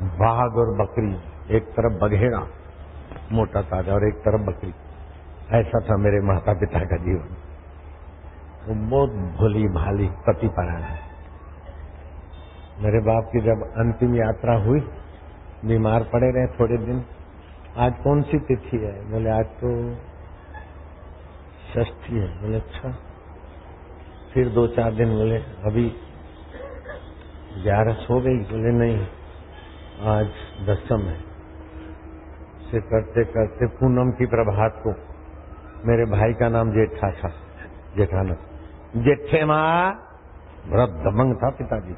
बाघ और बकरी, एक तरफ़ बघेड़ा, मोटा ताज़ा, और एक तरफ़ बकरी। ऐसा था मेरे माता पिता का जीवन। वो बहुत भोली भाली पति परायण मेरे बाप की जब अंतिम यात्रा हुई, बीमार पड़े रहे थोड़े दिन, आज कौन सी तिथि है? बोले, आज तो षष्ठी है। बोले अच्छा। फिर दो चार दिन बोले, अभी ग्यारह सो गई। बोले, नहीं। आज दसम है। से करते करते पूनम की प्रभात को मेरे भाई का नाम जेठा था जेठाना जेठे माँ बड़ा दमंग था पिताजी।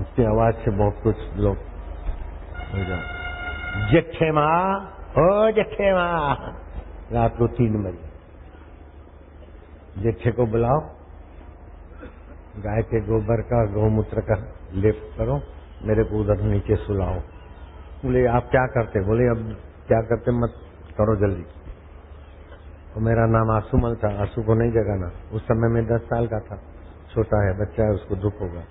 उसकी आवाज़ से बहुत कुछ लोग जेठे माँ, ओ जेठे माँ, रात को तीन बजे। जेठे को बुलाओ। गाय के गोबर का, गौमूत्र का लेप करो, मेरे को उधर नीचे सुलाओ। बोले, आप क्या करते? बोले, अब क्या करते मत करो जल्दी। तो मेरा नाम आसूमल था, आँसू को नहीं जगाना। उस समय में दस साल का था, छोटा है, बच्चा है, उसको दुख होगा।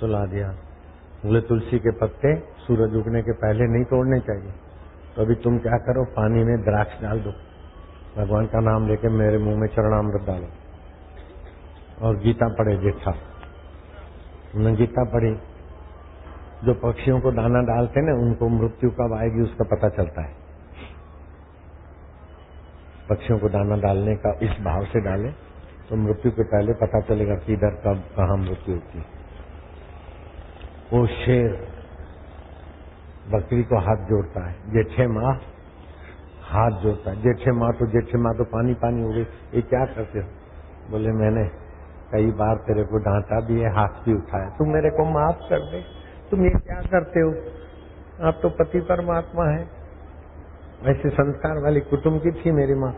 सुला दिया। बोले, तुलसी के पत्ते सूरज उगने के पहले नहीं तोड़ने चाहिए। तो अभी तुम क्या करो, पानी में द्राक्ष डाल दो। भगवान का नाम लेके मेरे मुँह में चरणामृत डालो। और गीता पढ़े, जेठा। उन्होंने गीता पढ़ी। जो पक्षियों को दाना डालते ना, उनको मृत्यु कब आएगी उसका पता चलता है। पक्षियों को दाना डालने का इस भाव से डाले तो मृत्यु के पहले पता चलेगा कि इधर कब, कहा मृत्यु होती वो शेर बकरी को हाथ जोड़ता है। जेठे माँ हाथ जोड़ता जेठे माँ तो जेठे माँ तो पानी पानी हो गई। ये क्या करते हो? बोले, मैंने कई बार तेरे को डांटा भी है, हाथ भी उठाया। तुम मेरे को माफ़ कर दे। तुम ये क्या करते हो? आप तो पति परमात्मा है। ऐसे संस्कार वाली कुटुंब की थी मेरी माँ।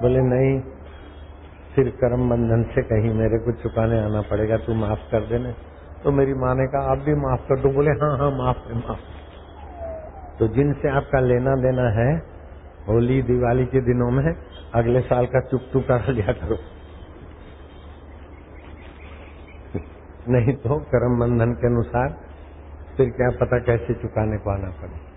बोले, नहीं, फिर कर्म बंधन से कहीं मेरे को चुकाने आना पड़ेगा, तू माफ़ कर देने। तो मेरी माँ ने कहा, आप भी माफ़ कर दो। बोले हाँ हाँ माफ़ है, माफ़ तो जिनसे आपका लेना देना है होली दिवाली के दिनों में अगले साल का चुप कर लिया करो नहीं तो कर्म बंधन के अनुसार फिर क्या पता कैसे चुकाने को आना पड़े।